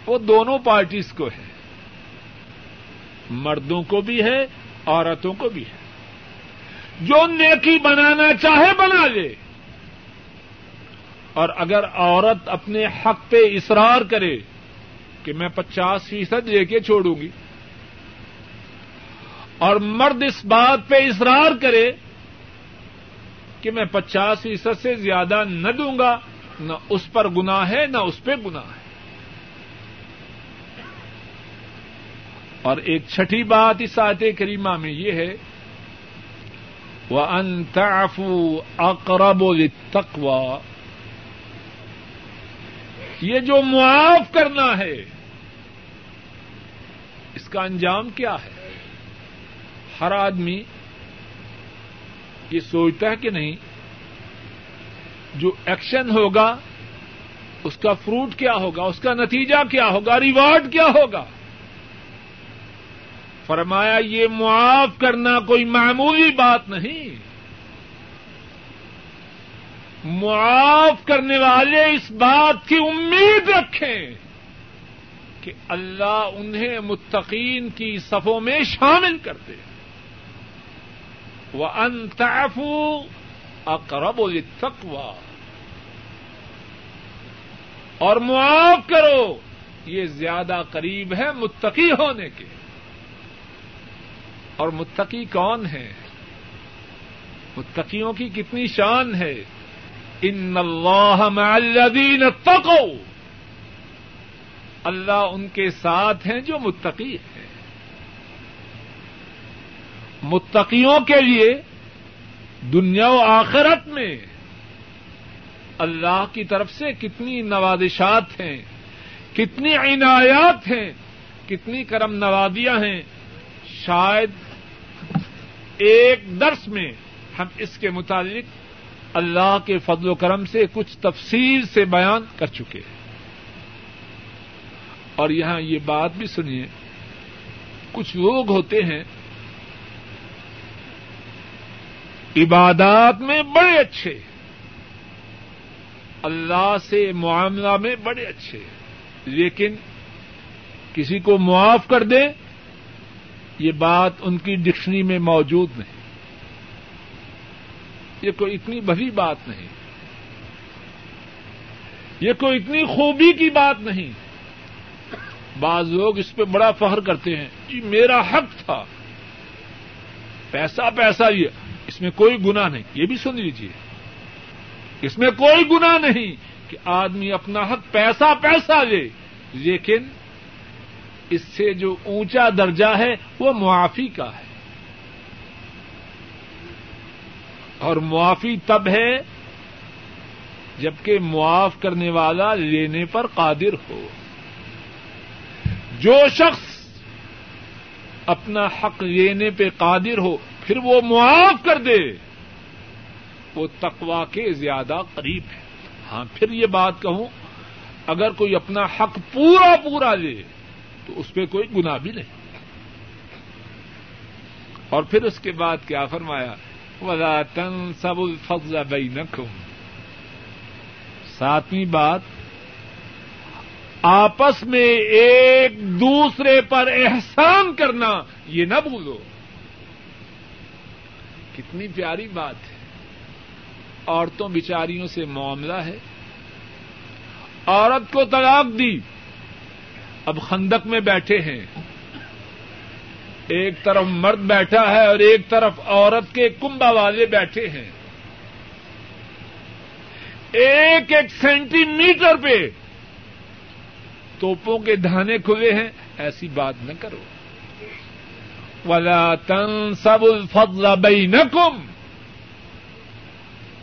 وہ دونوں پارٹیز کو ہے۔ مردوں کو بھی ہے، عورتوں کو بھی ہے۔ جو نیکی بنانا چاہے بنا لے۔ اور اگر عورت اپنے حق پہ اصرار کرے کہ میں پچاس فیصد لے کے چھوڑوں گی اور مرد اس بات پہ اصرار کرے کہ میں پچاس فیصد سے زیادہ نہ دوں گا، نہ اس پر گنا ہے، نہ اس پہ گنا ہے۔ اور ایک چھٹی بات اس آیت کریمہ میں یہ ہے وہ انتافو اقرب تقوا یہ جو معاف کرنا ہے، اس کا انجام کیا ہے؟ ہر آدمی یہ سوچتا ہے کہ نہیں، جو ایکشن ہوگا، اس کا فروٹ کیا ہوگا، اس کا نتیجہ کیا ہوگا ریوارڈ کیا ہوگا؟ فرمایا، یہ معاف کرنا کوئی معمولی بات نہیں۔ معاف کرنے والے اس بات کی امید رکھیں کہ اللہ انہیں متقین کی صفوں میں شامل کر دے وہ انتافو اقرب التقوا اور معاف کرو، یہ زیادہ قریب ہے متقی ہونے کے۔ اور متقی کون ہے متقیوں کی کتنی شان ہے۔ ان اللہ مع الذین اتقوا۔ اللہ ان کے ساتھ ہیں جو متقی ہیں۔ متقیوں کے لیے دنیا و آخرت میں اللہ کی طرف سے کتنی نوازشات ہیں، کتنی عنایات ہیں، کتنی کرم نوازیاں ہیں۔ شاید ایک درس میں ہم اس کے متعلق اللہ کے فضل و کرم سے کچھ تفصیل سے بیان کر چکے ہیں۔ اور یہاں یہ بات بھی سنیے، کچھ لوگ ہوتے ہیں عبادات میں بڑے اچھے، اللہ سے معاملہ میں بڑے اچھے، لیکن کسی کو معاف کر دیں، یہ بات ان کی ڈکشنری میں موجود نہیں۔ یہ کوئی اتنی بڑی بات نہیں۔ یہ کوئی اتنی خوبی کی بات نہیں۔ بعض لوگ اس پہ بڑا فخر کرتے ہیں جی میرا حق تھا۔ پیسہ پیسہ یہ۔ اس میں کوئی گنا نہیں۔ یہ بھی سن لیجیے اس میں کوئی گنا نہیں کہ آدمی اپنا حق پیسہ پیسہ لے۔ لیکن اس سے جو اونچا درجہ ہے وہ معافی کا ہے۔ اور معافی تب ہے جبکہ معاف کرنے والا لینے پر قادر ہو۔ جو شخص اپنا حق لینے پہ قادر ہو، پھر وہ معاف کر دے۔ وہ تقوا کے زیادہ قریب ہے۔ ہاں پھر یہ بات کہوں، اگر کوئی اپنا حق پورا پورا لے، تو اس پہ کوئی گنا بھی نہیں۔ اور پھر اس کے بعد کیا فرمایا؟ ولا تن سب الفضل بینکم ساتویں بات، آپس میں ایک دوسرے پر احسان کرنا، یہ نہ بھولو۔ کتنی پیاری بات ہے۔ عورتوں بچاریوں سے معاملہ ہے۔ عورت کو طلاق دی، اب خندق میں بیٹھے ہیں۔ ایک طرف مرد بیٹھا ہے اور ایک طرف عورت کے کمبا والے بیٹھے ہیں۔ ایک ایک سینٹی میٹر پہ توپوں کے دھانے کھلے ہیں، ایسی بات نہ کرو۔ ولا تن سب الفضل بینکم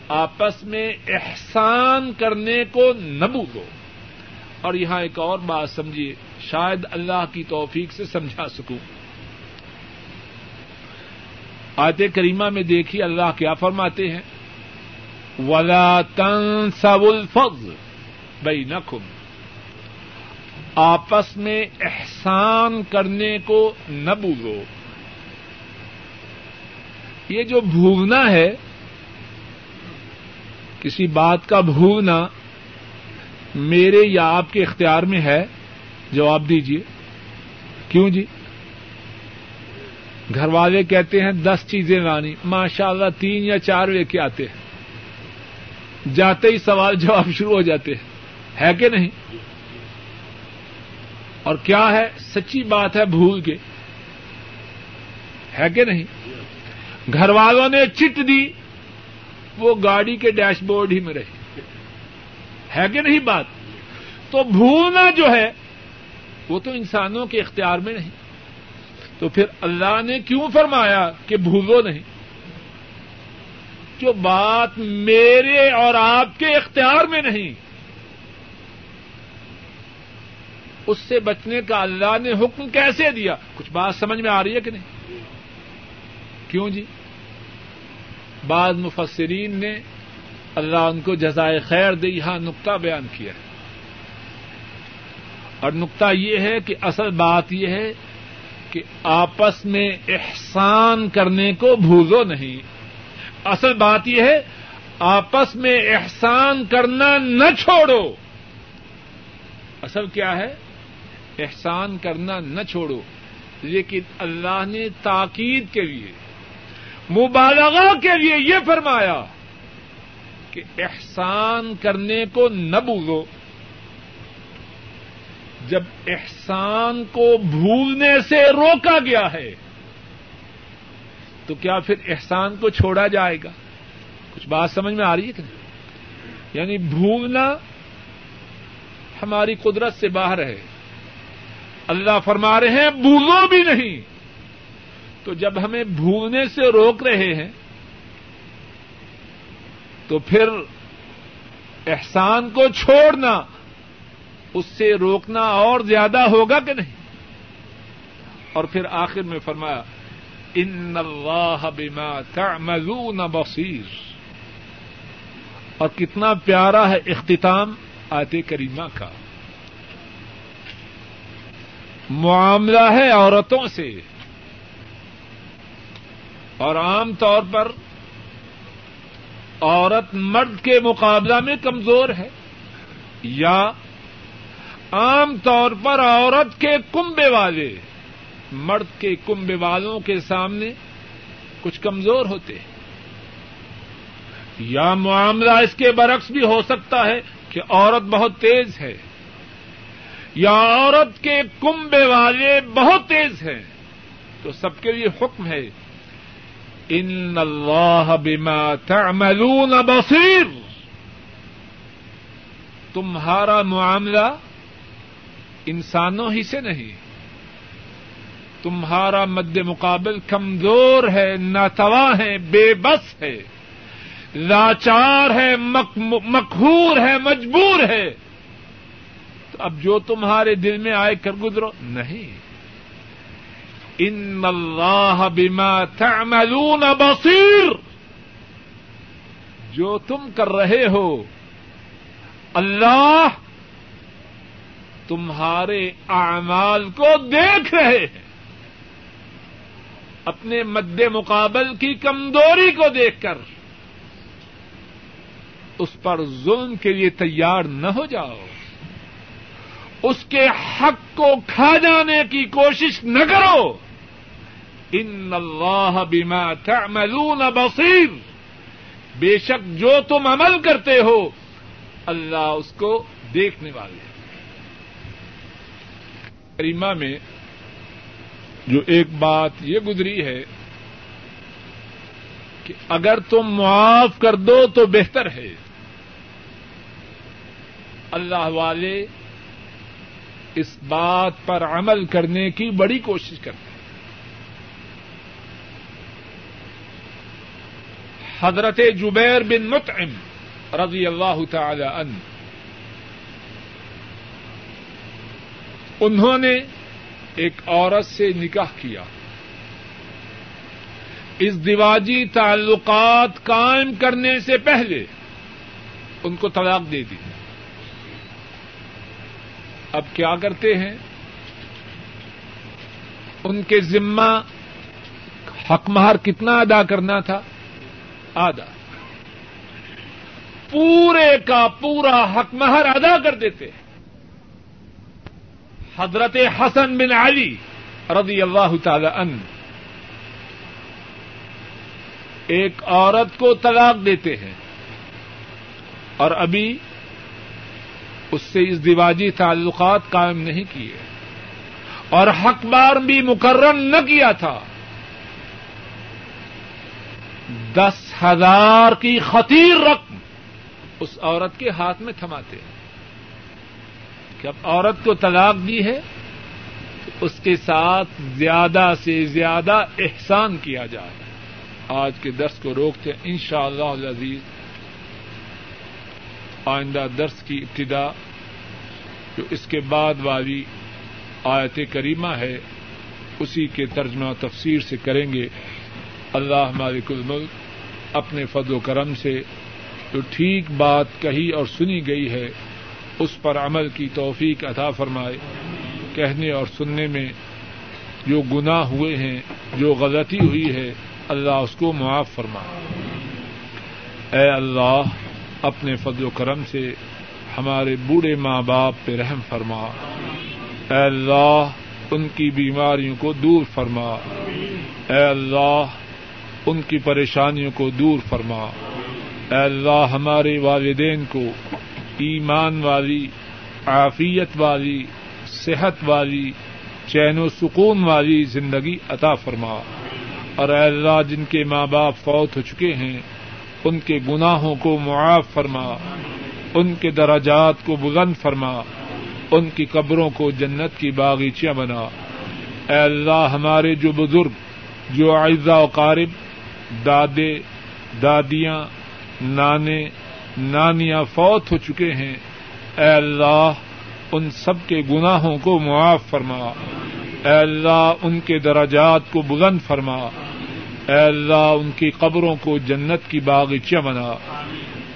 آپس میں احسان کرنے کو نہ بھولو۔ اور یہاں ایک اور بات سمجھیے، شاید اللہ کی توفیق سے سمجھا سکوں۔ آتے کریمہ میں دیکھیے اللہ کیا فرماتے ہیں؟ ولا تن سب الفضل بینکم آپس میں احسان کرنے کو نہ بھولو۔ یہ جو بھولنا ہے، کسی بات کا بھولنا میرے یا آپ کے اختیار میں ہے۔ جواب دیجیے کیوں جی؟ گھر والے کہتے ہیں دس چیزیں لانی ماشاء اللہ تین یا چار لے کے آتے ہیں۔ جاتے ہی سوال جواب شروع ہو جاتے ہیں۔ ہے کہ نہیں؟ اور کیا ہے؟ سچی بات ہے بھول کے۔ ہے کہ نہیں؟ گھر والوں نے چٹ دی، وہ گاڑی کے ڈیش بورڈ ہی میں رہی ہے کہ نہیں بات؟ تو بھولنا جو ہے، وہ تو انسانوں کے اختیار میں نہیں۔ تو پھر اللہ نے کیوں فرمایا کہ بھولو نہیں؟ جو بات میرے اور آپ کے اختیار میں نہیں، اس سے بچنے کا اللہ نے حکم کیسے دیا؟ کچھ بات سمجھ میں آ رہی ہے کہ نہیں؟ کیوں جی؟ بعض مفسرین نے اللہ ان کو جزائے خیر دے یہاں نقطہ بیان کیا ہے۔ اور نقطہ یہ ہے کہ اصل بات یہ ہے کہ آپس میں احسان کرنے کو بھولو نہیں۔ اصل بات یہ ہے، آپس میں احسان کرنا نہ چھوڑو۔ اصل کیا ہے؟ احسان کرنا نہ چھوڑو۔ لیکن اللہ نے تاکید کے لیے، مبالغہ کے لیے یہ فرمایا کہ احسان کرنے کو نہ بھولو۔ جب احسان کو بھولنے سے روکا گیا ہے، تو کیا پھر احسان کو چھوڑا جائے گا؟ کچھ بات سمجھ میں آ رہی ہے کہ نہیں؟ یعنی بھولنا ہماری قدرت سے باہر ہے۔ اللہ فرما رہے ہیں، بھولو بھی نہیں۔ تو جب ہمیں بھولنے سے روک رہے ہیں، تو پھر احسان کو چھوڑنا اس سے روکنا اور زیادہ ہوگا کہ نہیں؟ اور پھر آخر میں فرمایا، ان اللہ بما تعملون بصیر. اور کتنا پیارا ہے اختتام آیت کریمہ کا۔ معاملہ ہے عورتوں سے۔ اور عام طور پر عورت مرد کے مقابلہ میں کمزور ہے یا عام طور پر عورت کے کنبے والے مرد کے کنبے والوں کے سامنے کچھ کمزور ہوتے ہیں۔ یا معاملہ اس کے برعکس بھی ہو سکتا ہے کہ عورت بہت تیز ہے، یا عورت کے کنبے والے بہت تیز ہیں۔ تو سب کے لیے حکم ہے، ان اللہ بما تعملون بصیر۔ تمہارا معاملہ انسانوں ہی سے نہیں۔ تمہارا مد مقابل کمزور ہے ناتوا ہے، بے بس ہے۔ لاچار ہے مقہور ہے، مجبور ہے۔ تو اب جو تمہارے دل میں آئے کر گزرو۔ نہیں۔ ان اللہ بما تعملون بصیر۔ جو تم کر رہے ہو، اللہ تمہارے اعمال کو دیکھ رہے ہیں۔ اپنے مد مقابل کی کمزوری کو دیکھ کر اس پر ظلم کے لیے تیار نہ ہو جاؤ۔ اس کے حق کو کھا جانے کی کوشش نہ کرو۔ ان اللہ بما تعملون بصیر۔ بے شک جو تم عمل کرتے ہو، اللہ اس کو دیکھنے والے کریمہ میں جو ایک بات یہ گزری ہے کہ اگر تم معاف کر دو تو بہتر ہے۔ اللہ والے اس بات پر عمل کرنے کی بڑی کوشش کرتے ہیں۔ حضرت جبیر بن مطعم رضی اللہ تعالی عنہ انہوں نے ایک عورت سے نکاح کیا۔ اس دیواجی تعلقات قائم کرنے سے پہلے ان کو طلاق دے دی۔ اب کیا کرتے ہیں؟ ان کے ذمہ حق مہر کتنا ادا کرنا تھا؟ آدھا۔ پورے کا پورا حق مہر ادا کر دیتے۔ ہیں حضرت حسن بن علی رضی اللہ تعالی عنہ ایک عورت کو طلاق دیتے ہیں اور ابھی اس سے اس دیواجی تعلقات قائم نہیں کیے اور حق بار بھی مقرر نہ کیا تھا دس ہزار کی خطیر رقم اس عورت کے ہاتھ میں تھماتے ہیں کہ اب عورت کو طلاق دی ہے تو اس کے ساتھ زیادہ سے زیادہ احسان کیا جائے۔ آج کے درس کو روکتے ان شاء اللہ عزیز آئندہ درس کی ابتدا جو اس کے بعد والی آیت کریمہ ہے، اسی کے ترجمہ تفسیر سے کریں گے۔ اللہ مالک الملک اپنے فضل و کرم سے جو ٹھیک بات کہی اور سنی گئی ہے اس پر عمل کی توفیق عطا فرمائے۔ کہنے اور سننے میں جو گناہ ہوئے ہیں، جو غلطی ہوئی ہے، اللہ اس کو معاف فرمائے۔ اے اللہ، اپنے فضل و کرم سے ہمارے بوڑھے ماں باپ پہ رحم فرما۔ اے اللہ، ان کی بیماریوں کو دور فرما۔ اے اللہ، ان کی پریشانیوں کو دور فرما۔ اے اللہ، ہمارے والدین کو ایمان والی، عافیت والی، صحت والی، چین و سکون والی زندگی عطا فرما۔ اور اے اللہ، جن کے ماں باپ فوت ہو چکے ہیں، ان کے گناہوں کو معاف فرما، ان کے دراجات کو بلند فرما، ان کی قبروں کو جنت کی باغیچیاں بنا۔ اے اللہ، ہمارے جو بزرگ، جو اعزا و قارب، دادے، دادیاں، نانے نانیاں فوت ہو چکے ہیں۔ اے اللہ، ان سب کے گناہوں کو معاف فرما۔ اے اللہ، ان کے درجات کو بلند فرما۔ اے اللہ، ان کی قبروں کو جنت کی باغیچہ بنا۔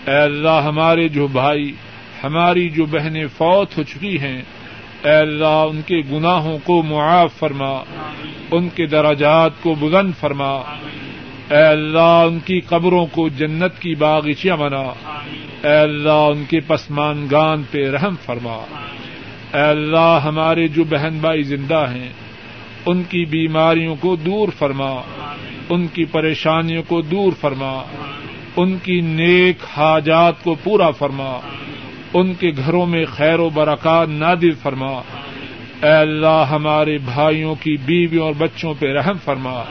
اے اللہ، ہمارے جو بھائی، ہماری جو بہنیں فوت ہو چکی ہیں، اے اللہ، ان کے گناہوں کو معاف فرما۔ ان کے دراجات کو بلند فرما۔ اے اللہ، ان کی قبروں کو جنت کی باغیچیاں بنا۔ اے اللہ، ان کے پسمانگان پہ رحم فرما۔ اے اللہ، ہمارے جو بہن بھائی زندہ ہیں، ان کی بیماریوں کو دور فرما۔ ان کی پریشانیوں کو دور فرما۔ ان کی نیک حاجات کو پورا فرما۔ ان کے گھروں میں خیر و برکات نادر فرما۔ اے اللہ، ہمارے بھائیوں کی بیویوں اور بچوں پہ رحم فرما۔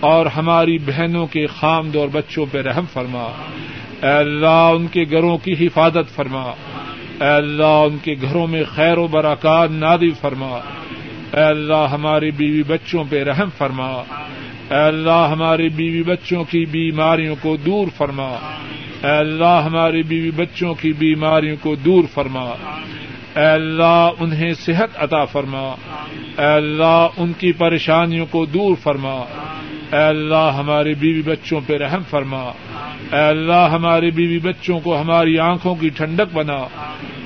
اور ہماری بہنوں کے خامد اور بچوں پہ رحم فرما۔ اے اللہ، ان کے گھروں کی حفاظت فرما۔ اے اللہ، ان کے گھروں میں خیر و برکات نادر فرما۔ اے اللہ ہماری بیوی بچوں پہ رحم فرما۔ اے اللہ ہماری بیوی بچوں کی بیماریوں کو دور فرما۔ اے اللہ ہماری بیوی بچوں کی بیماریوں کو دور فرما۔ اے اللہ، انہیں صحت عطا فرما۔ اے اللہ، ان کی پریشانیوں کو دور فرما۔ اے اللہ ہمارے بیوی بچوں پہ رحم فرما۔ اے اللہ ہمارے بیوی بچوں کو ہماری آنکھوں کی ٹھنڈک بنا۔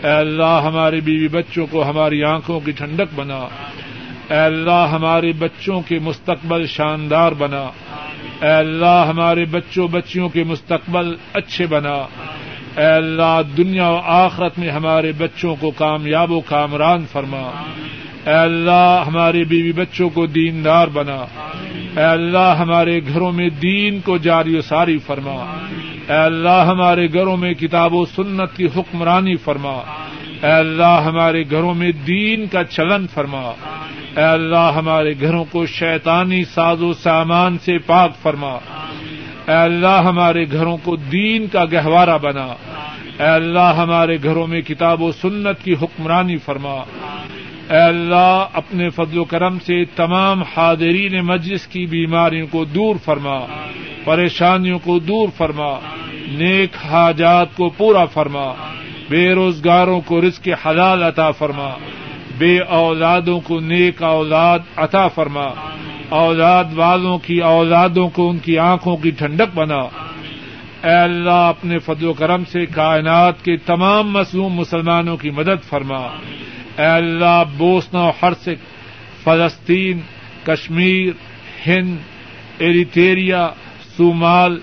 اے اللہ ہمارے بیوی بچوں کو ہماری آنکھوں کی ٹھنڈک بنا۔ اے اللہ ہمارے بچوں کے مستقبل شاندار بنا۔ اے اللہ ہمارے بچوں بچیوں کے مستقبل اچھے بنا۔ اے اللہ دنیا و آخرت میں ہمارے بچوں کو کامیاب و کامران فرما۔ اے اللہ ہمارے بیوی بچوں کو دیندار بنا۔ اے اللہ ہمارے گھروں میں دین کو جاری و ساری فرما۔ اے اللہ ہمارے گھروں میں کتاب و سنت کی حکمرانی فرما۔ اے اللہ ہمارے گھروں میں دین کا چلن فرما۔ اے اللہ ہمارے گھروں کو شیطانی ساز و سامان سے پاک فرما۔ اے اللہ ہمارے گھروں کو دین کا گہوارہ بنا۔ اے اللہ ہمارے گھروں میں کتاب و سنت کی حکمرانی فرما۔ اے اللہ، اپنے فضل و کرم سے تمام حاضرین مجلس کی بیماریوں کو دور فرما، پریشانیوں کو دور فرما، نیک حاجات کو پورا فرما، بے روزگاروں کو رزق حلال عطا فرما، بے اولادوں کو نیک اولاد عطا فرما، اولاد والوں کی اولادوں کو ان کی آنکھوں کی ٹھنڈک بنا۔ اے اللہ، اپنے فضل و کرم سے کائنات کے تمام مصنوع مسلمانوں کی مدد فرما۔ اے اللہ، بوسنا و ہرسک فلسطین، کشمیر، ہند، ایریٹیریا، صومال،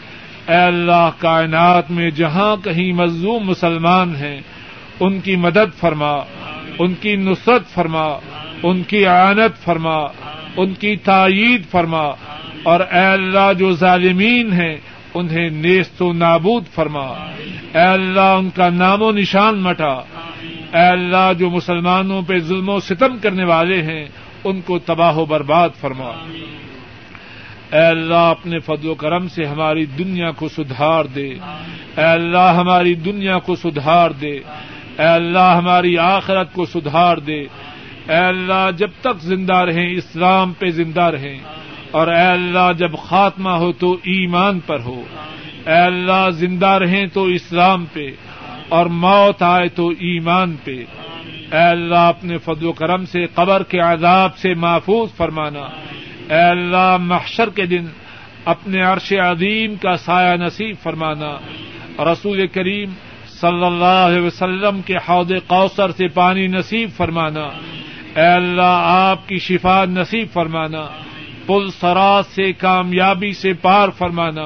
اے اللہ، کائنات میں جہاں کہیں مظلوم مسلمان ہیں، ان کی مدد فرما، ان کی نصرت فرما، ان کی آنت فرما، ان کی تائید فرما، اور اے اللہ، جو ظالمین ہیں انہیں نیست و نابود فرما۔ اے اللہ، ان کا نام و نشان مٹا۔ اے اللہ، جو مسلمانوں پہ ظلم و ستم کرنے والے ہیں، ان کو تباہ و برباد فرما۔ اے اللہ، اپنے فضل و کرم سے ہماری دنیا کو سدھار دے۔ اے اللہ، ہماری دنیا کو سدھار دے۔ اے اللہ، ہماری آخرت کو سدھار دے۔ اے اللہ، جب تک زندہ رہیں، اسلام پہ زندہ رہیں۔ اور اے اللہ جب خاتمہ ہو تو ایمان پر ہو۔ اے اللہ زندہ رہیں تو اسلام پہ۔ اور موت آئے تو ایمان پہ۔ اے اللہ اپنے فضل و کرم سے، قبر کے عذاب سے محفوظ فرمانا۔ اے اللہ محشر کے دن اپنے عرش عظیم کا سایہ نصیب فرمانا۔ رسول کریم صلی اللہ علیہ وسلم کے حوض کوثر سے پانی نصیب فرمانا۔ اے اللہ آپ کی شفا نصیب فرمانا۔ پل سراج سے کامیابی سے پار فرمانا۔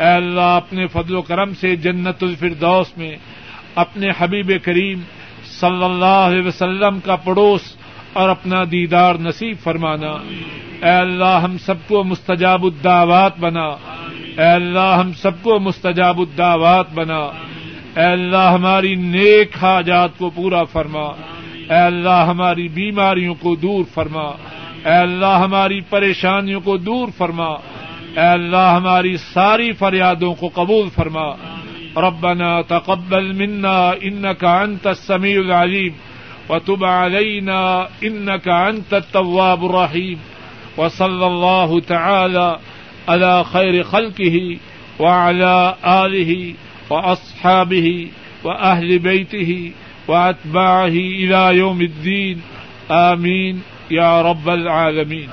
اے اللہ، اپنے فضل و کرم سے جنت الفردوس میں اپنے حبیب کریم صلی اللہ علیہ وسلم کا پڑوس اور اپنا دیدار نصیب فرمانا۔ اے اللہ، ہم سب کو مستجاب الدعوات بنا۔ اے اللہ، ہم سب کو مستجاب الدعوات بنا۔ اے اللہ، ہماری نیک حاجات کو پورا فرما۔ اے اللہ، ہماری بیماریوں کو دور فرما۔ اے اللہ ہماری پریشانیوں کو دور فرما۔ اے اللہ ہماری ساری فریادوں کو قبول فرما۔ ربنا تقبل منا انك انت السميع العليم وتب علينا انك انت التواب الرحيم وصلى الله تعالى على خير خلقه وعلى اله وأصحابه وأهل بيته وأتباعه إلى يوم الدين آمين يا رب العالمين